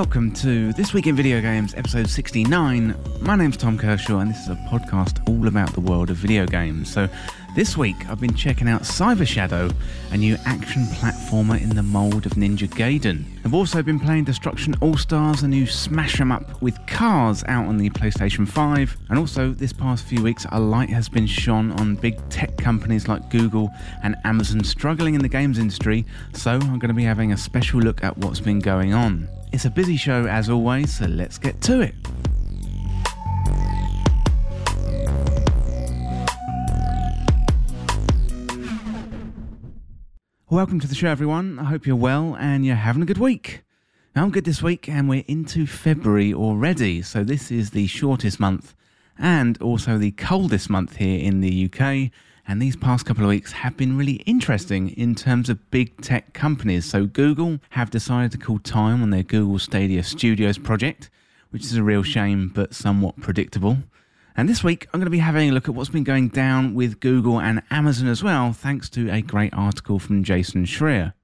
Welcome to This Week in Video Games, episode 69. My name's Tom Kershaw, and this is a podcast all about the world of video games. So, this week I've been checking out Cyber Shadow, a new action platformer in the mould of Ninja Gaiden. I've also been playing Destruction All Stars, a new smash 'em up with cars out on the PlayStation 5. And also, this past few weeks, a light has been shone on big tech companies like Google and Amazon struggling in the games industry. So, I'm going to be having a special look at what's been going on. It's a busy show as always, so let's get to it. Welcome to the show, everyone. I hope you're well and you're having a good week. Now, I'm good this week, and we're into February already, so this is the shortest month and also the coldest month here in the UK. And these past couple of weeks have been really interesting in terms of big tech companies. So, Google have decided to call time on their Google Stadia Studios project, which is a real shame but somewhat predictable. And this week, I'm going to be having a look at what's been going down with Google and Amazon as well, thanks to a great article from Jason Schreier.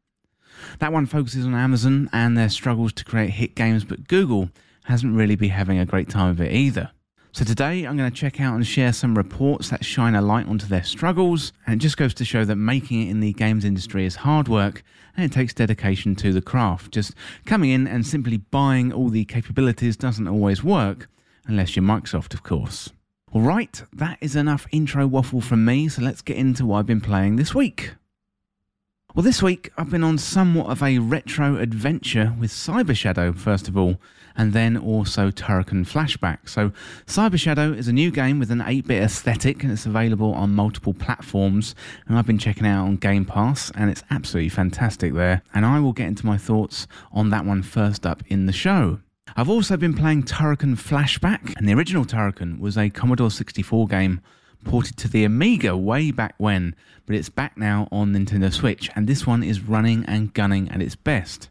That one focuses on Amazon and their struggles to create hit games, but Google hasn't really been having a great time of it either. So today I'm going to check out and share some reports that shine a light onto their struggles, and it just goes to show that making it in the games industry is hard work and it takes dedication to the craft. Just coming in and simply buying all the capabilities doesn't always work, unless you're Microsoft, of course. Alright, that is enough intro waffle from me, so let's get into what I've been playing this week. Well, this week I've been on somewhat of a retro adventure with Cyber Shadow, first of all, and then also Turrican Flashback. So, Cyber Shadow is a new game with an 8 bit aesthetic and it's available on multiple platforms. And I've been checking out on Game Pass and it's absolutely fantastic there. And I will get into my thoughts on that one first up in the show. I've also been playing Turrican Flashback, and the original Turrican was a Commodore 64 game ported to the Amiga way back when, but it's back now on Nintendo Switch, and this one is running and gunning at its best.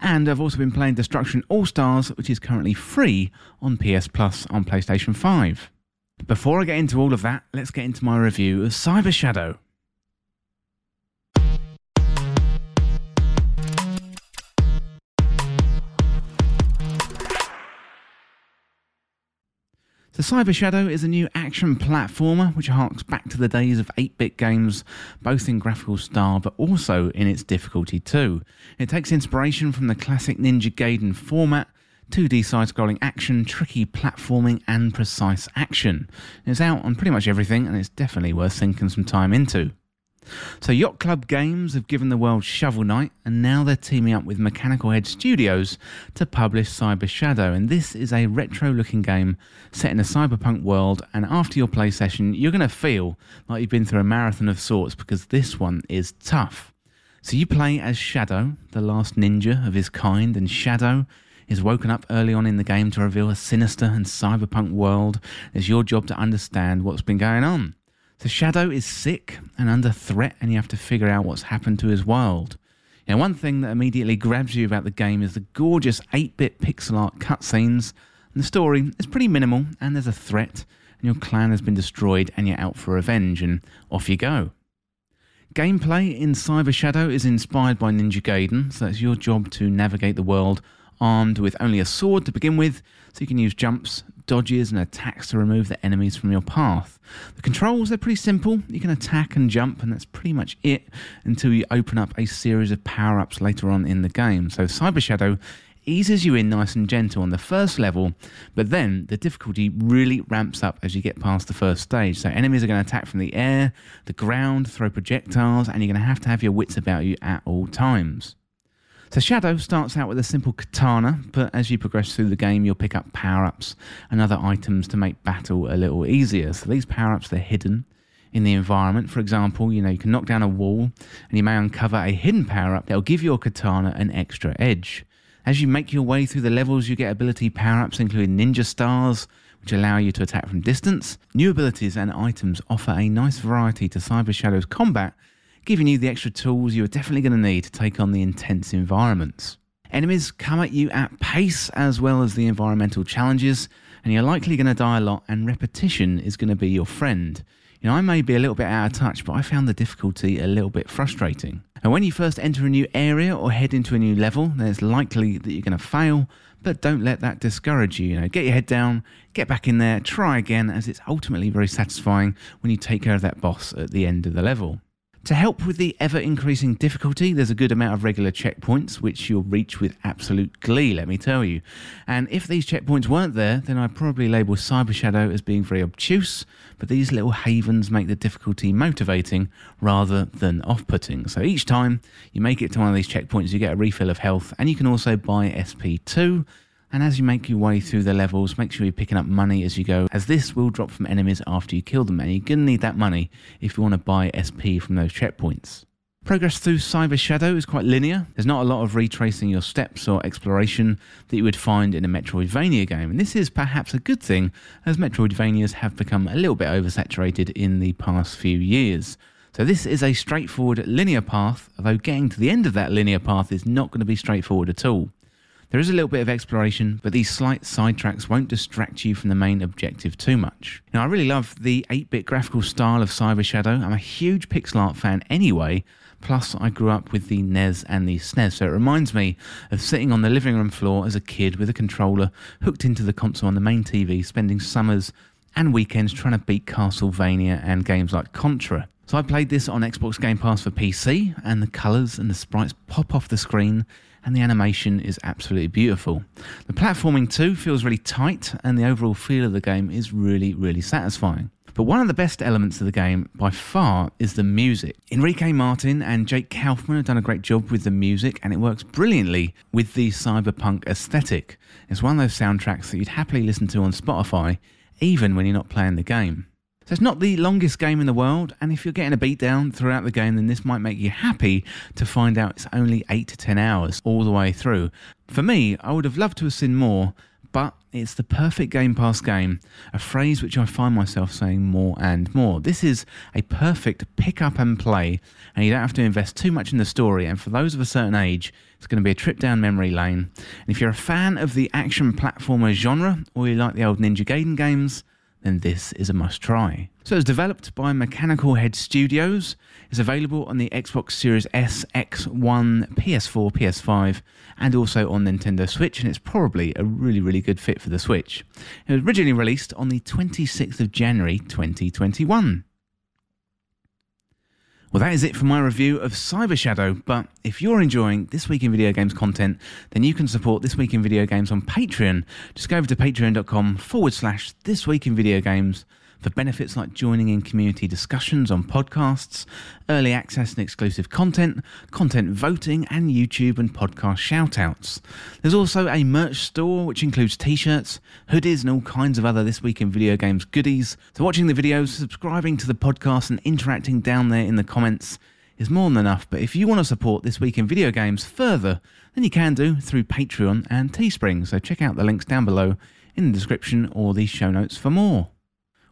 And I've also been playing Destruction All Stars, which is currently free on PS Plus on PlayStation 5. Before I get into all of that, let's get into my review of Cyber Shadow. So Cyber Shadow is a new action platformer which harks back to the days of 8-bit games, both in graphical style but also in its difficulty too. It takes inspiration from the classic Ninja Gaiden format, 2D side-scrolling action, tricky platforming and precise action. It's out on pretty much everything and it's definitely worth sinking some time into. So, Yacht Club Games have given the world Shovel Knight, and now they're teaming up with Mechanical Head Studios to publish Cyber Shadow. And this is a retro looking game set in a cyberpunk world. And after your play session, you're going to feel like you've been through a marathon of sorts because this one is tough. So, you play as Shadow, the last ninja of his kind, and Shadow is woken up early on in the game to reveal a sinister and cyberpunk world. It's your job to understand what's been going on. The Shadow is sick and under threat, and you have to figure out what's happened to his world. Now, one thing that immediately grabs you about the game is the gorgeous 8 bit pixel art cutscenes. And the story is pretty minimal, and there's a threat, and your clan has been destroyed, and you're out for revenge, and off you go. Gameplay in Cyber Shadow is inspired by Ninja Gaiden, so it's your job to navigate the world armed with only a sword to begin with, so you can use jumps, dodges, and attacks to remove the enemies from your path. The controls are pretty simple. You can attack and jump, and that's pretty much it until you open up a series of power ups later on in the game. So, Cyber Shadow eases you in nice and gentle on the first level, but then the difficulty really ramps up as you get past the first stage. So enemies are going to attack from the air, the ground, throw projectiles, and you're going to have to have your wits about you at all times. So Shadow starts out with a simple katana, but as you progress through the game, you'll pick up power-ups and other items to make battle a little easier. So these power-ups, they're hidden in the environment. For example, you know, you can knock down a wall and you may uncover a hidden power-up that'll give your katana an extra edge. As you make your way through the levels, you get ability power-ups including ninja stars, which allow you to attack from distance. New abilities and items offer a nice variety to Cyber Shadow's combat, giving you the extra tools you're definitely going to need to take on the intense environments. Enemies come at you at pace as well as the environmental challenges, and you're likely going to die a lot, and repetition is going to be your friend. You know, I may be a little bit out of touch, but I found the difficulty a little bit frustrating. And when you first enter a new area or head into a new level, then it's likely that you're going to fail, but don't let that discourage you. You know, get your head down, get back in there, try again, as it's ultimately very satisfying when you take care of that boss at the end of the level. To help with the ever increasing difficulty, there's a good amount of regular checkpoints, which you'll reach with absolute glee, let me tell you. And if these checkpoints weren't there, then I'd probably label Cyber Shadow as being very obtuse, but these little havens make the difficulty motivating rather than off putting. So each time you make it to one of these checkpoints, you get a refill of health, and you can also buy SP2 and as you make your way through the levels, make sure you're picking up money as you go, as this will drop from enemies after you kill them, and you're going to need that money if you want to buy SP from those checkpoints. Progress through Cyber Shadow is quite linear. There's not a lot of retracing your steps or exploration that you would find in a Metroidvania game, and this is perhaps a good thing, as Metroidvanias have become a little bit oversaturated in the past few years. So this is a straightforward linear path, although getting to the end of that linear path is not going to be straightforward at all. There is a little bit of exploration, but these slight sidetracks won't distract you from the main objective too much. Now, I really love the 8 bit graphical style of Cyber Shadow. I'm a huge pixel art fan anyway, plus, I grew up with the NES and the SNES, so it reminds me of sitting on the living room floor as a kid with a controller hooked into the console on the main TV, spending summers and weekends trying to beat Castlevania and games like Contra. So I played this on Xbox Game Pass for PC, and the colours and the sprites pop off the screen and the animation is absolutely beautiful. The platforming too feels really tight, and the overall feel of the game is really, really satisfying. But one of the best elements of the game by far is the music. Enrique Martin and Jake Kaufman have done a great job with the music, and it works brilliantly with the cyberpunk aesthetic. It's one of those soundtracks that you'd happily listen to on Spotify, even when you're not playing the game. So it's not the longest game in the world, and if you're getting a beat down throughout the game, then this might make you happy to find out it's only 8 to 10 hours all the way through. For me, I would have loved to have seen more, but it's the perfect Game Pass game, a phrase which I find myself saying more and more. This is a perfect pick up and play, and you don't have to invest too much in the story, and for those of a certain age, it's going to be a trip down memory lane. And if you're a fan of the action platformer genre, or you like the old Ninja Gaiden games, then this is a must try. So it's developed by Mechanical Head Studios. It's available on the Xbox Series S, X1, PS4, PS5, and also on Nintendo Switch, and it's probably a really, really good fit for the Switch. It was originally released on the 26th of January 2021. Well, that is it for my review of Cyber Shadow. But if you're enjoying This Week in Video Games content, then you can support This Week in Video Games on Patreon. Just go over to patreon.com forward slash This Week in Video Games for benefits like joining in community discussions on podcasts, early access and exclusive content, content voting, and YouTube and podcast shoutouts. There's also a merch store which includes t shirts, hoodies, and all kinds of other This Week in Video Games goodies. So, watching the videos, subscribing to the podcast, and interacting down there in the comments is more than enough. But if you want to support This Week in Video Games further, then you can do through Patreon and Teespring. So, check out the links down below in the description or the show notes for more.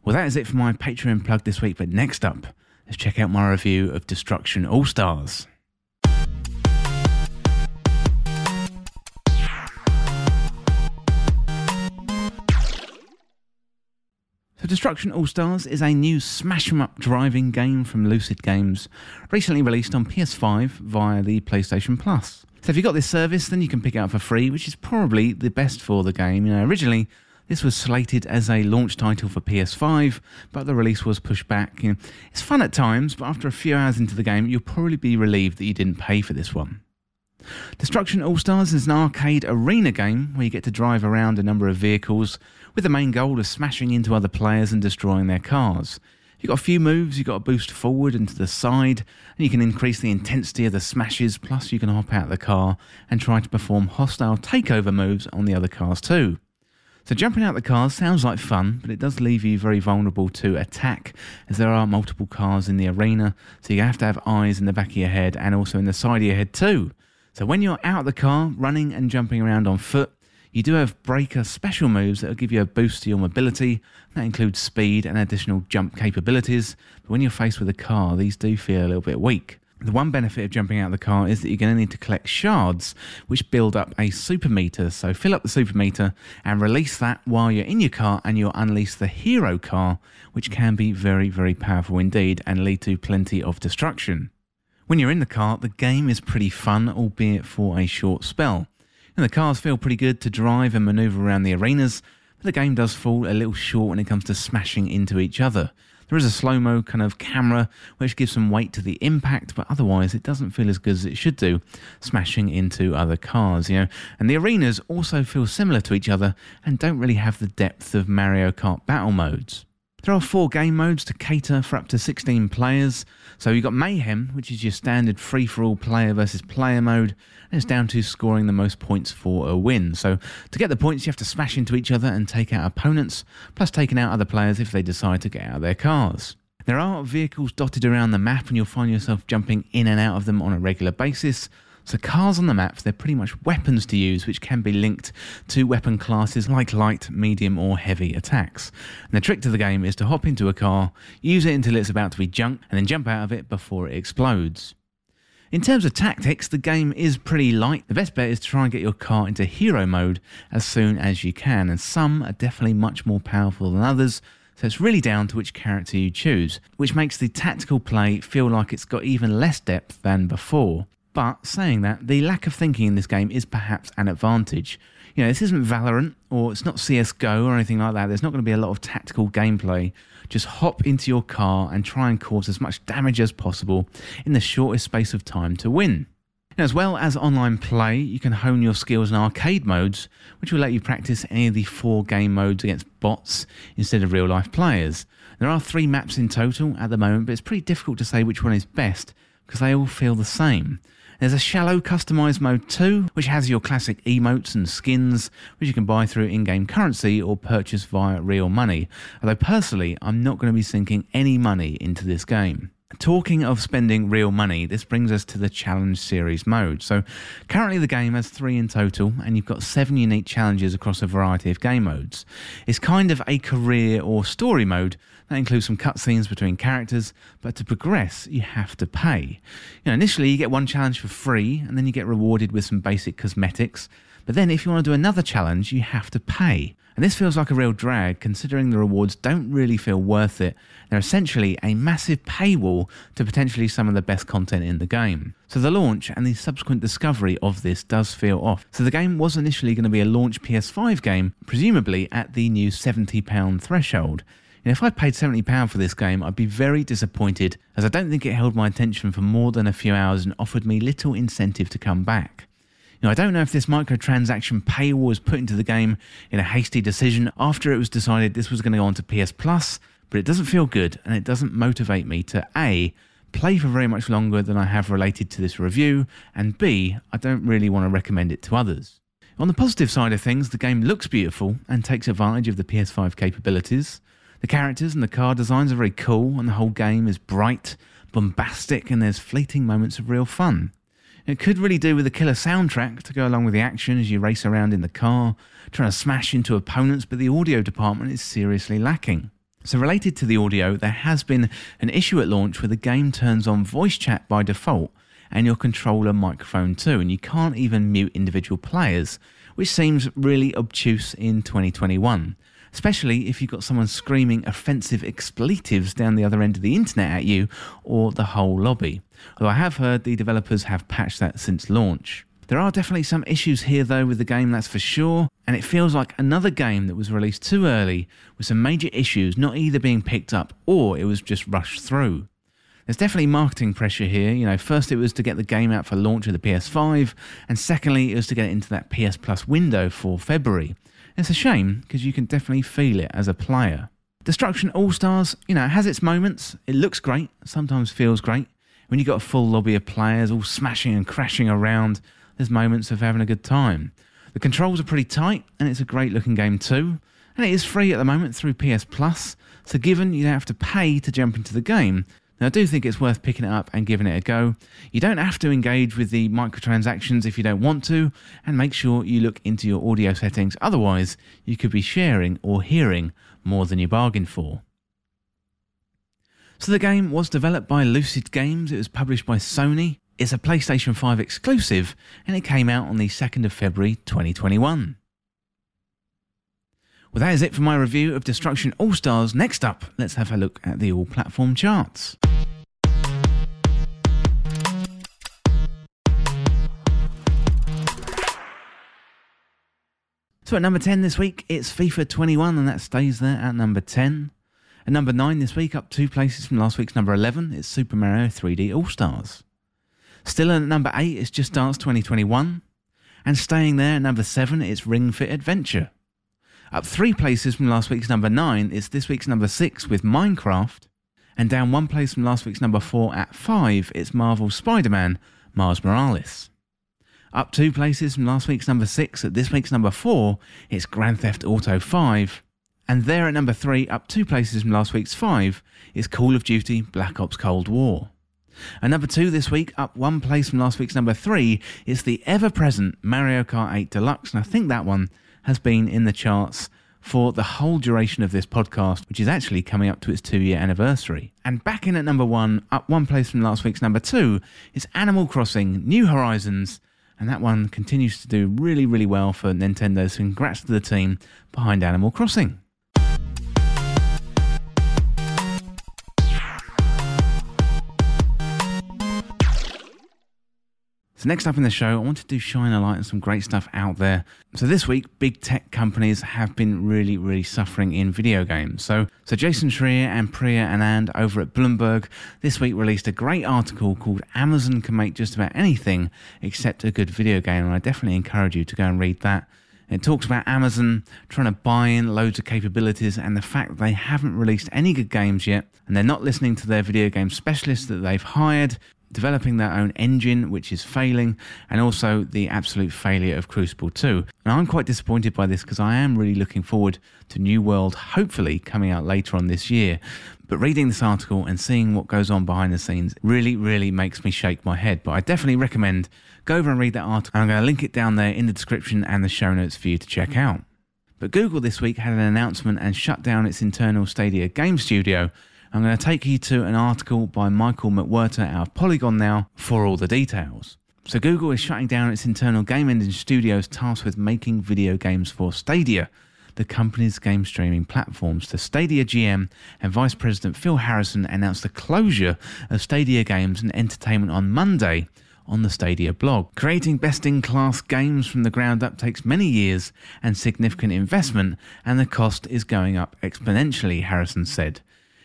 Well, that is it for my Patreon plug this week, but next up, let's check out my review of Destruction All Stars. So Destruction All Stars is a new smash 'em up driving game from Lucid Games, recently released on PS5 via the PlayStation Plus. So if you've got this service, then you can pick it up for free, which is probably the best for the game. You know, originally this was slated as a launch title for PS5, but the release was pushed back. You know, it's fun at times, but after a few hours into the game, you'll probably be relieved that you didn't pay for this one. Destruction All Stars is an arcade arena game where you get to drive around a number of vehicles with the main goal of smashing into other players and destroying their cars. You've got a few moves, you've got to boost forward and to the side, and you can increase the intensity of the smashes, plus you can hop out of the car and try to perform hostile takeover moves on the other cars too. So jumping out the cars sounds like fun, but it does leave you very vulnerable to attack as there are multiple cars in the arena. So you have to have eyes in the back of your head and also in the side of your head too. So when you're out of the car, running and jumping around on foot, you do have breaker special moves that will give you a boost to your mobility. That includes speed and additional jump capabilities. But when you're faced with a car, these do feel a little bit weak. The one benefit of jumping out of the car is that you're going to need to collect shards, which build up a super meter. So fill up the super meter and release that while you're in your car, and you'll unleash the hero car, which can be very, very powerful indeed and lead to plenty of destruction. When you're in the car, the game is pretty fun, albeit for a short spell. And the cars feel pretty good to drive and maneuver around the arenas, but the game does fall a little short when it comes to smashing into each other. There is a slow mo kind of camera which gives some weight to the impact, but otherwise it doesn't feel as good as it should do, smashing into other cars, you know. And the arenas also feel similar to each other and don't really have the depth of Mario Kart battle modes. There are four game modes to cater for up to 16 players. So you've got Mayhem, which is your standard free for all player versus player mode, and it's down to scoring the most points for a win. So to get the points, you have to smash into each other and take out opponents, plus taking out other players if they decide to get out of their cars. There are vehicles dotted around the map, and you'll find yourself jumping in and out of them on a regular basis. So cars on the maps, they're pretty much weapons to use, which can be linked to weapon classes like light, medium, or heavy attacks. And the trick to the game is to hop into a car, use it until it's about to be junked, and then jump out of it before it explodes. In terms of tactics, the game is pretty light. The best bet is to try and get your car into hero mode as soon as you can, and some are definitely much more powerful than others. So it's really down to which character you choose, which makes the tactical play feel like it's got even less depth than before. But saying that, the lack of thinking in this game is perhaps an advantage. You know, this isn't Valorant or it's not CSGO or anything like that. There's not going to be a lot of tactical gameplay. Just hop into your car and try and cause as much damage as possible in the shortest space of time to win. as well as online play, you can hone your skills in arcade modes, which will let you practice any of the four game modes against bots instead of real life players. There are three maps in total at the moment, but it's pretty difficult to say which one is best because they all feel the same. There's a shallow customized mode too, which has your classic emotes and skins, which you can buy through in game currency or purchase via real money. Although personally, I'm not going to be sinking any money into this game. Talking of spending real money, this brings us to the challenge series mode. So, currently the game has three in total, and you've got seven unique challenges across a variety of game modes. It's kind of a career or story mode that includes some cutscenes between characters, but to progress, you have to pay. You know, initially, you get one challenge for free, and then you get rewarded with some basic cosmetics. But then, if you want to do another challenge, you have to pay. And this feels like a real drag considering the rewards don't really feel worth it. They're essentially a massive paywall to potentially some of the best content in the game. So the launch and the subsequent discovery of this does feel off. So the game was initially going to be a launch PS5 game, presumably at the new £70 threshold. If I paid £70 for this game, I'd be very disappointed as I don't think it held my attention for more than a few hours and offered me little incentive to come back. Now, I don't know if this microtransaction paywall was put into the game in a hasty decision after it was decided this was going to go on to PS Plus, but it doesn't feel good and it doesn't motivate me to A, play for very much longer than I have related to this review, and B, I don't really want to recommend it to others. On the positive side of things, the game looks beautiful and takes advantage of the PS5 capabilities. The characters and the car designs are very cool, and the whole game is bright, bombastic, and there's fleeting moments of real fun. It could really do with a killer soundtrack to go along with the action as you race around in the car, trying to smash into opponents, but the audio department is seriously lacking. So, related to the audio, there has been an issue at launch where the game turns on voice chat by default and your controller microphone too, and you can't even mute individual players, which seems really obtuse in 2021 especially if you've got someone screaming offensive expletives down the other end of the internet at you or the whole lobby. Although I have heard the developers have patched that since launch. There are definitely some issues here though with the game, that's for sure, and it feels like another game that was released too early with some major issues not either being picked up or it was just rushed through. There's definitely marketing pressure here. You know, first it was to get the game out for launch of the PS5, and secondly it was to get it into that PS Plus window for February. It's a shame because you can definitely feel it as a player. Destruction All Stars, you know, has its moments. It looks great, sometimes feels great. When you've got a full lobby of players all smashing and crashing around, there's moments of having a good time. The controls are pretty tight, and it's a great looking game too. And it is free at the moment through PS Plus, so given you don't have to pay to jump into the game, now, I do think it's worth picking it up and giving it a go. You don't have to engage with the microtransactions if you don't want to, and make sure you look into your audio settings, otherwise, you could be sharing or hearing more than you bargained for. So, the game was developed by Lucid Games, it was published by Sony, it's a PlayStation 5 exclusive, and it came out on the 2nd of February 2021. Well, that is it for my review of Destruction All Stars. Next up, let's have a look at the all platform charts. So at number 10 this week, it's FIFA 21, and that stays there at number 10. At number 9 this week, up two places from last week's number 11, it's Super Mario 3D All Stars. Still at number 8, it's Just Dance 2021. And staying there at number 7, it's Ring Fit Adventure. Up three places from last week's number 9, it's this week's number 6 with Minecraft. And down one place from last week's number 4 at 5, it's Marvel's Spider Man, Miles Morales. Up two places from last week's number 6 at this week's number 4, it's Grand Theft Auto 5. And there at number 3, up two places from last week's 5, is Call of Duty Black Ops Cold War. And number 2 this week, up one place from last week's number 3, is the ever present Mario Kart 8 Deluxe. And I think that one has been in the charts for the whole duration of this podcast, which is actually coming up to its two year anniversary. And back in at number one, up one place from last week's number two, is Animal Crossing New Horizons. And that one continues to do really, really well for Nintendo. So congrats to the team behind Animal Crossing. So, next up in the show, I want to do shine a light on some great stuff out there. So, this week, big tech companies have been really, really suffering in video games. So, so Jason Schreier and Priya Anand over at Bloomberg this week released a great article called Amazon Can Make Just About Anything Except a Good Video Game. And I definitely encourage you to go and read that. It talks about Amazon trying to buy in loads of capabilities and the fact that they haven't released any good games yet and they're not listening to their video game specialists that they've hired developing their own engine, which is failing, and also the absolute failure of Crucible 2. And I'm quite disappointed by this because I am really looking forward to New World, hopefully coming out later on this year. But reading this article and seeing what goes on behind the scenes really, really makes me shake my head. But I definitely recommend go over and read that article. I'm going to link it down there in the description and the show notes for you to check out. But Google this week had an announcement and shut down its internal Stadia game studio I'm going to take you to an article by Michael McWhertor out of Polygon now for all the details. So, Google is shutting down its internal game engine studios tasked with making video games for Stadia, the company's game streaming platforms. The Stadia GM and Vice President Phil Harrison announced the closure of Stadia Games and Entertainment on Monday on the Stadia blog. Creating best in class games from the ground up takes many years and significant investment, and the cost is going up exponentially, Harrison said.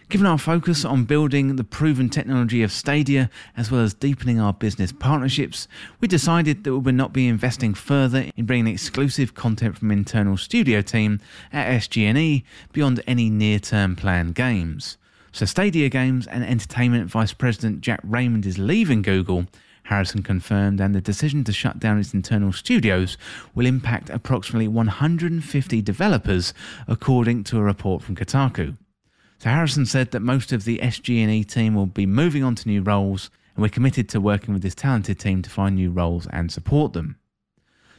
Given our focus on building the proven technology of Stadia as well as deepening our business partnerships, we decided that we would not be investing further in bringing exclusive content from internal studio team at SG&E beyond any near-term planned games. So Stadia Games and Entertainment Vice President Jade Raymond is leaving Google Harrison confirmed, and the decision to shut down its internal studios will impact approximately 150 developers, according to a report from Kotaku. So Harrison said that most of the SG&E team will be moving on to new roles, and we're committed to working with this talented team to find new roles and support them.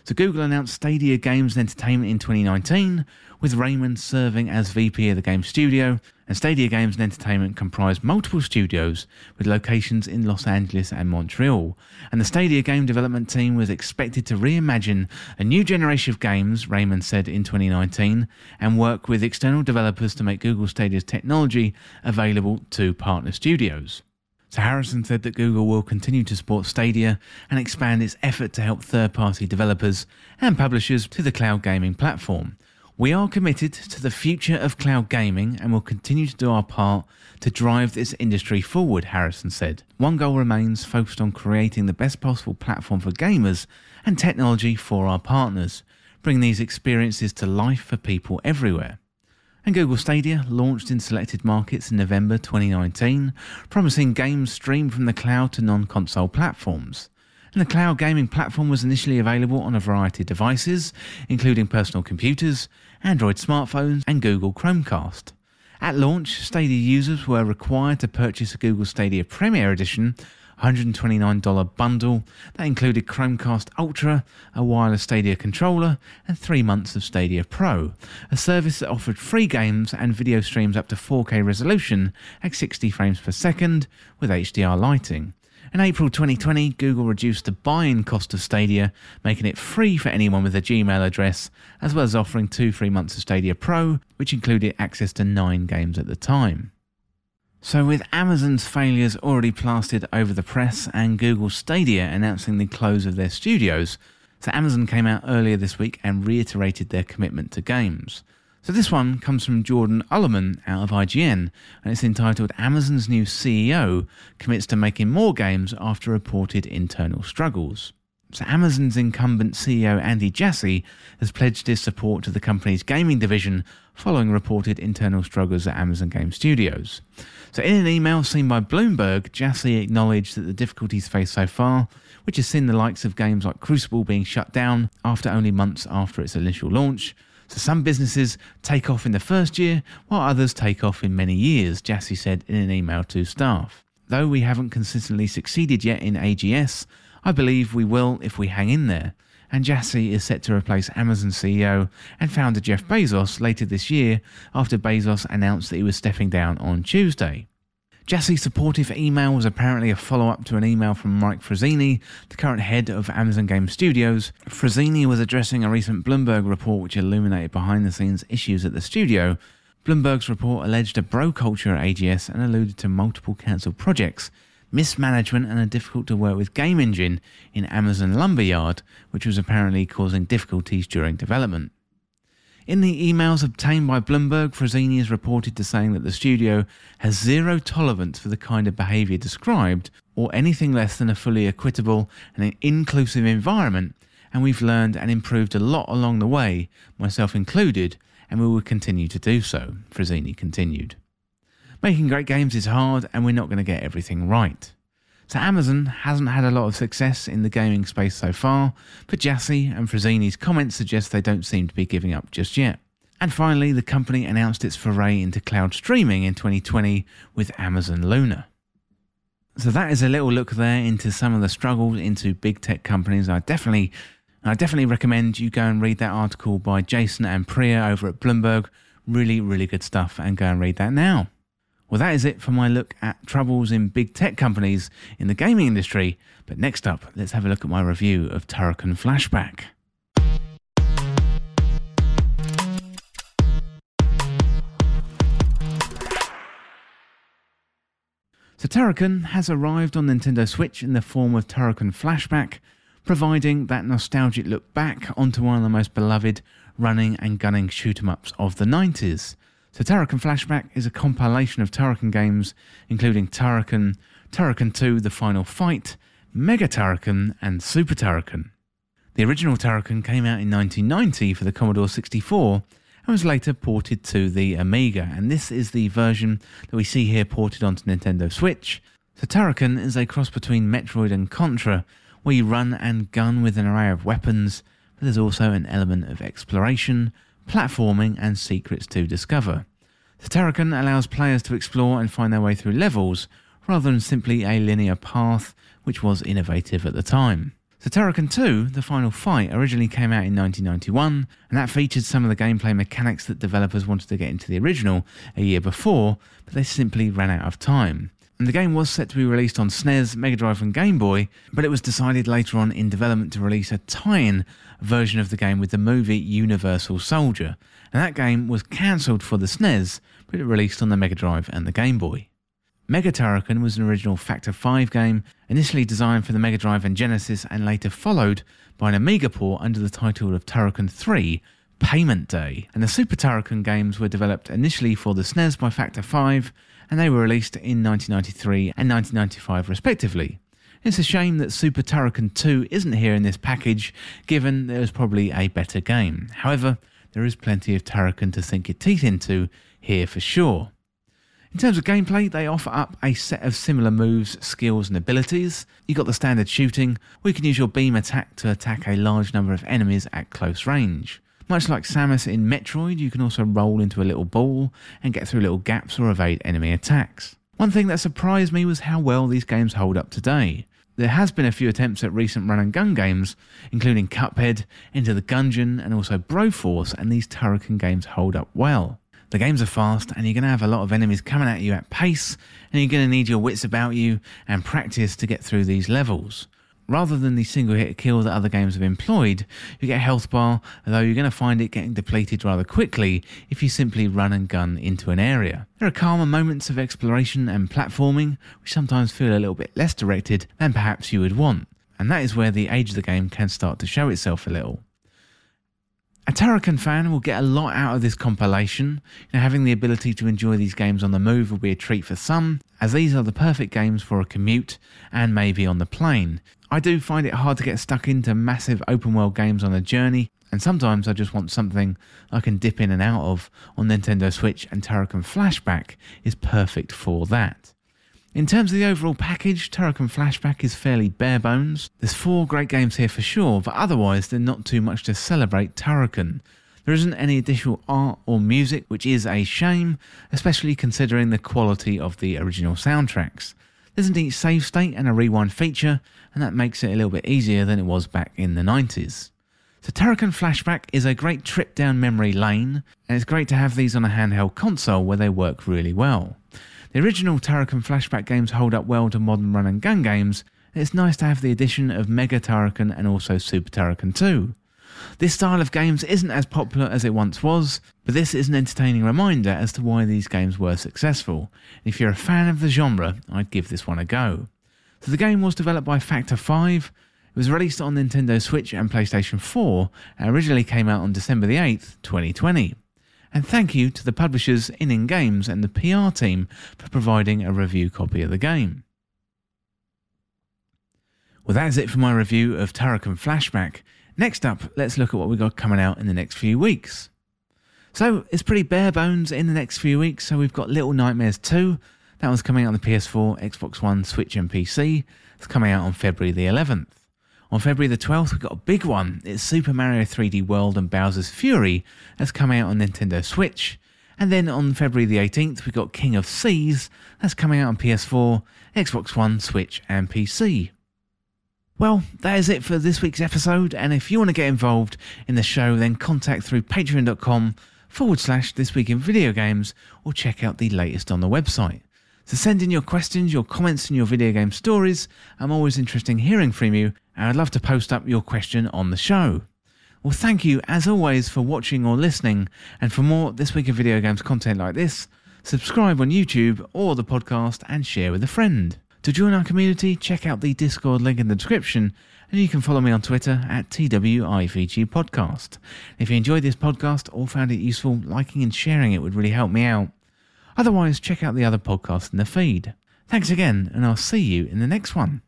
So Google announced Stadia Games and Entertainment in 2019, with Raymond serving as VP of the game studio, and Stadia Games and Entertainment comprise multiple studios with locations in Los Angeles and Montreal. And the Stadia game development team was expected to reimagine a new generation of games, Raymond said in 2019, and work with external developers to make Google Stadia's technology available to partner studios. So Harrison said that Google will continue to support Stadia and expand its effort to help third party developers and publishers to the cloud gaming platform. We are committed to the future of cloud gaming and will continue to do our part to drive this industry forward, Harrison said. One goal remains focused on creating the best possible platform for gamers and technology for our partners, bring these experiences to life for people everywhere. And Google Stadia launched in selected markets in November 2019, promising games streamed from the cloud to non console platforms and the cloud gaming platform was initially available on a variety of devices, including personal computers, Android smartphones, and Google Chromecast. At launch, Stadia users were required to purchase a Google Stadia Premier Edition $129 bundle that included Chromecast Ultra, a wireless Stadia controller, and three months of Stadia Pro, a service that offered free games and video streams up to 4K resolution at 60 frames per second with HDR lighting. In April 2020, Google reduced the buy in cost of Stadia, making it free for anyone with a Gmail address, as well as offering two free months of Stadia Pro, which included access to nine games at the time. So, with Amazon's failures already plastered over the press and Google Stadia announcing the close of their studios, So Amazon came out earlier this week and reiterated their commitment to games. So this one comes from Jordan Oloman out of IGN, and it's entitled Amazon's new CEO commits to making more games after reported internal struggles. So Amazon's incumbent CEO Andy Jassy has pledged his support to the company's gaming division following reported internal struggles at Amazon Game Studios. So in an email seen by Bloomberg, Jassy acknowledged that the difficulties faced so far, which has seen the likes of games like Crucible being shut down after only months after its initial launch, so some businesses take off in the first year, while others take off in many years, Jassy said in an email to staff. Though we haven't consistently succeeded yet in AGS, I believe we will if we hang in there. And Jassy is set to replace Amazon CEO and founder Jeff Bezos later this year after Bezos announced that he was stepping down on Tuesday. Jassy's supportive email was apparently a follow up to an email from Mike Frazzini, the current head of Amazon Game Studios. Frazzini was addressing a recent Bloomberg report which illuminated behind the scenes issues at the studio. Bloomberg's report alleged a bro culture at AGS and alluded to multiple cancelled projects, mismanagement, and a difficult to work with game engine in Amazon Lumberyard, which was apparently causing difficulties during development. In the emails obtained by Bloomberg, Frazzini is reported to saying that the studio has zero tolerance for the kind of behaviour described, or anything less than a fully equitable and an inclusive environment, and we've learned and improved a lot along the way, myself included, and we will continue to do so, Frazzini continued. Making great games is hard, and we're not going to get everything right. So Amazon hasn't had a lot of success in the gaming space so far, but Jassy and Frazzini's comments suggest they don't seem to be giving up just yet. And finally, the company announced its foray into cloud streaming in 2020 with Amazon Luna. So that is a little look there into some of the struggles into big tech companies. I definitely I definitely recommend you go and read that article by Jason and Priya over at Bloomberg. Really, really good stuff, and go and read that now. Well, that is it for my look at troubles in big tech companies in the gaming industry. But next up, let's have a look at my review of Turrican Flashback. So Turrican has arrived on Nintendo Switch in the form of Turrican Flashback, providing that nostalgic look back onto one of the most beloved running and gunning shoot 'em ups of the 90s. So Turrican Flashback is a compilation of Turrican games, including Turrican, Turrican 2 The Final Fight, Mega Turrican, and Super Turrican. The original Turrican came out in 1990 for the Commodore 64 and was later ported to the Amiga, and this is the version that we see here ported onto Nintendo Switch. So Turrican is a cross between Metroid and Contra, where you run and gun with an array of weapons, but there's also an element of exploration, platforming, and secrets to discover. The Turrican allows players to explore and find their way through levels, rather than simply a linear path, which was innovative at the time. The Turrican 2, The Final Fight, originally came out in 1991, and that featured some of the gameplay mechanics that developers wanted to get into the original a year before, but they simply ran out of time. And the game was set to be released on SNES, Mega Drive, and Game Boy, but it was decided later on in development to release a tie in version of the game with the movie Universal Soldier. And that game was cancelled for the SNES, but it released on the Mega Drive and the Game Boy. Mega Turrican was an original Factor 5 game, initially designed for the Mega Drive and Genesis, and later followed by an Amiga port under the title of Turrican 3 Payment Day. And the Super Turrican games were developed initially for the SNES by Factor 5 and they were released in 1993 and 1995 respectively. It's a shame that Super Turrican 2 isn't here in this package, given there is probably a better game. However, there is plenty of Turrican to sink your teeth into here for sure. In terms of gameplay, they offer up a set of similar moves, skills, and abilities. You've got the standard shooting, where you can use your beam attack to attack a large number of enemies at close range. Much like Samus in Metroid, you can also roll into a little ball and get through little gaps or evade enemy attacks. One thing that surprised me was how well these games hold up today. There has been a few attempts at recent run and gun games, including Cuphead, Enter the Gungeon, and also Broforce, and these Turrican games hold up well. The games are fast, and you're going to have a lot of enemies coming at you at pace, and you're going to need your wits about you and practice to get through these levels rather than the single hit kill that other games have employed, you get a health bar, although you're going to find it getting depleted rather quickly if you simply run and gun into an area. There are calmer moments of exploration and platforming, which sometimes feel a little bit less directed than perhaps you would want. and that is where the age of the game can start to show itself a little. A Turrican fan will get a lot out of this compilation. You know, having the ability to enjoy these games on the move will be a treat for some, as these are the perfect games for a commute and maybe on the plane. I do find it hard to get stuck into massive open world games on a journey, and sometimes I just want something I can dip in and out of on Nintendo Switch, and Turrican Flashback is perfect for that. In terms of the overall package, Turrican Flashback is fairly bare bones. There's four great games here for sure, but otherwise there's not too much to celebrate Turrican. There isn't any additional art or music, which is a shame, especially considering the quality of the original soundtracks. There's indeed save state and a rewind feature, and that makes it a little bit easier than it was back in the 90s. So Turrican Flashback is a great trip down memory lane, and it's great to have these on a handheld console where they work really well. The original Turrican Flashback games hold up well to modern run and gun games, and it's nice to have the addition of Mega Turrican and also Super Turrican 2. This style of games isn't as popular as it once was, but this is an entertaining reminder as to why these games were successful. If you're a fan of the genre, I'd give this one a go. So the game was developed by Factor 5. It was released on Nintendo Switch and PlayStation 4 and originally came out on December the 8th, 2020. And thank you to the publishers ININ Games and the PR team for providing a review copy of the game. Well, that is it for my review of Turrican Flashback. Next up, let's look at what we've got coming out in the next few weeks. So, it's pretty bare bones in the next few weeks. So, we've got Little Nightmares 2. That one's coming out on the PS4, Xbox One, Switch, and PC. It's coming out on February the 11th. On February the 12th, we've got a big one. It's Super Mario 3D World and Bowser's Fury. That's coming out on Nintendo Switch. And then on February the 18th, we've got King of Seas. That's coming out on PS4, Xbox One, Switch, and PC. Well, that is it for this week's episode. And if you want to get involved in the show, then contact through patreon.com forward slash this week in video games or check out the latest on the website. So send in your questions, your comments, and your video game stories. I'm always interested in hearing from you, and I'd love to post up your question on the show. Well, thank you as always for watching or listening, and for more This Week of Video Games content like this, subscribe on YouTube or the podcast and share with a friend. To join our community, check out the Discord link in the description, and you can follow me on Twitter at TWIVG Podcast. If you enjoyed this podcast or found it useful, liking and sharing it would really help me out. Otherwise, check out the other podcasts in the feed. Thanks again, and I'll see you in the next one.